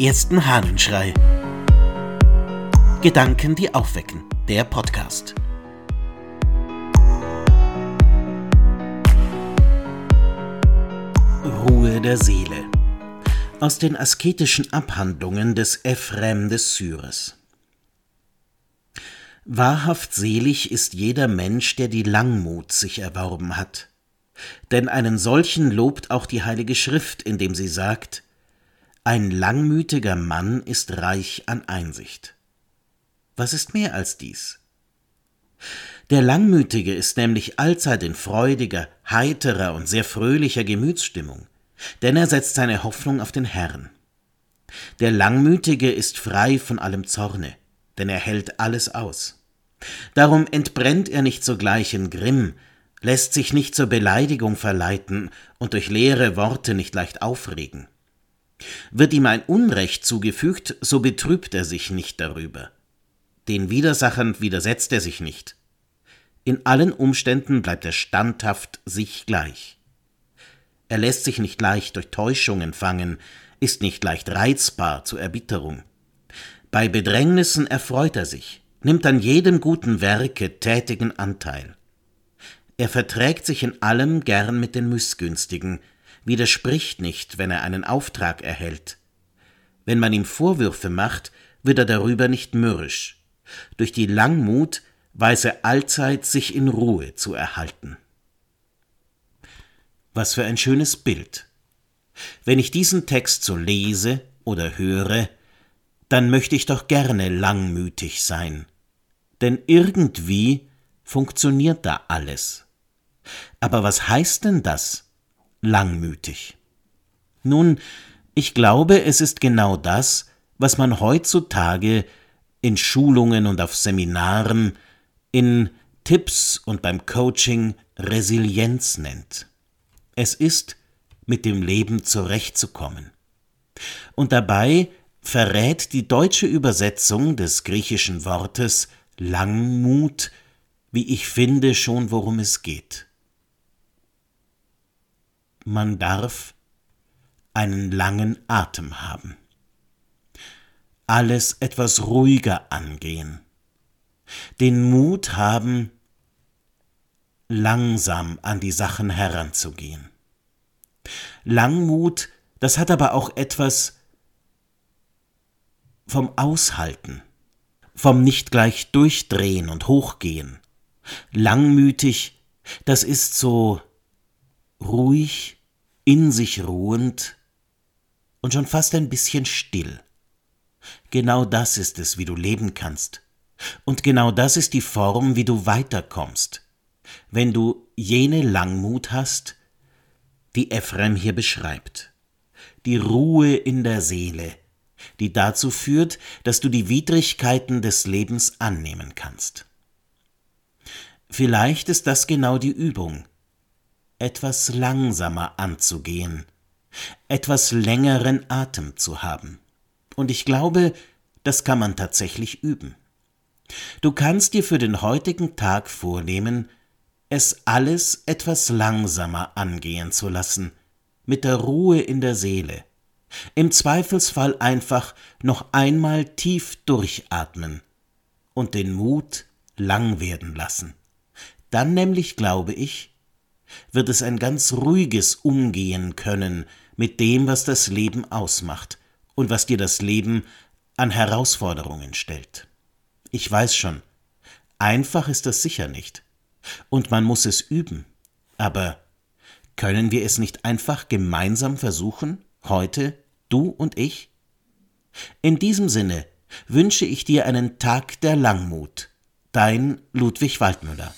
ersten Hahnenschrei. Gedanken, die aufwecken. Der Podcast. Ruhe der Seele. Aus den asketischen Abhandlungen des Ephrem des Syres. Wahrhaft selig ist jeder Mensch, der die Langmut sich erworben hat. Denn einen solchen lobt auch die Heilige Schrift, indem sie sagt, ein langmütiger Mann ist reich an Einsicht. Was ist mehr als dies? Der Langmütige ist nämlich allzeit in freudiger, heiterer und sehr fröhlicher Gemütsstimmung, denn er setzt seine Hoffnung auf den Herrn. Der Langmütige ist frei von allem Zorne, denn er hält alles aus. Darum entbrennt er nicht sogleich in Grimm, lässt sich nicht zur Beleidigung verleiten und durch leere Worte nicht leicht aufregen. Wird ihm ein Unrecht zugefügt, so betrübt er sich nicht darüber. Den Widersachern widersetzt er sich nicht. In allen Umständen bleibt er standhaft sich gleich. Er lässt sich nicht leicht durch Täuschungen fangen, ist nicht leicht reizbar zur Erbitterung. Bei Bedrängnissen erfreut er sich, nimmt an jedem guten Werke tätigen Anteil. Er verträgt sich in allem gern mit den Missgünstigen, widerspricht nicht, wenn er einen Auftrag erhält. Wenn man ihm Vorwürfe macht, wird er darüber nicht mürrisch. Durch die Langmut weiß er allzeit, sich in Ruhe zu erhalten. Was für ein schönes Bild. Wenn ich diesen Text so lese oder höre, dann möchte ich doch gerne langmütig sein. Denn irgendwie funktioniert da alles. Aber was heißt denn das? Langmütig. Nun, ich glaube, es ist genau das, was man heutzutage in Schulungen und auf Seminaren, in Tipps und beim Coaching Resilienz nennt. Es ist, mit dem Leben zurechtzukommen. Und dabei verrät die deutsche Übersetzung des griechischen Wortes Langmut, wie ich finde, schon worum es geht man darf einen langen Atem haben. Alles etwas ruhiger angehen. Den Mut haben, langsam an die Sachen heranzugehen. Langmut, das hat aber auch etwas vom Aushalten, vom nicht gleich durchdrehen und hochgehen. Langmütig, das ist so ruhig, in sich ruhend und schon fast ein bisschen still. Genau das ist es, wie du leben kannst. Und genau das ist die Form, wie du weiterkommst. Wenn du jene Langmut hast, die Ephrem hier beschreibt. Die Ruhe in der Seele, die dazu führt, dass du die Widrigkeiten des Lebens annehmen kannst. Vielleicht ist das genau die Übung, etwas langsamer anzugehen, etwas längeren Atem zu haben. Und ich glaube, das kann man tatsächlich üben. Du kannst dir für den heutigen Tag vornehmen, es alles etwas langsamer angehen zu lassen, mit der Ruhe in der Seele. Im Zweifelsfall einfach noch einmal tief durchatmen und den Mut lang werden lassen. Dann nämlich glaube ich, wird es ein ganz ruhiges Umgehen können mit dem, was das Leben ausmacht und was dir das Leben an Herausforderungen stellt. Ich weiß schon, einfach ist das sicher nicht, und man muss es üben, aber können wir es nicht einfach gemeinsam versuchen, heute, du und ich? In diesem Sinne wünsche ich dir einen Tag der Langmut. Dein Ludwig Waldmüller.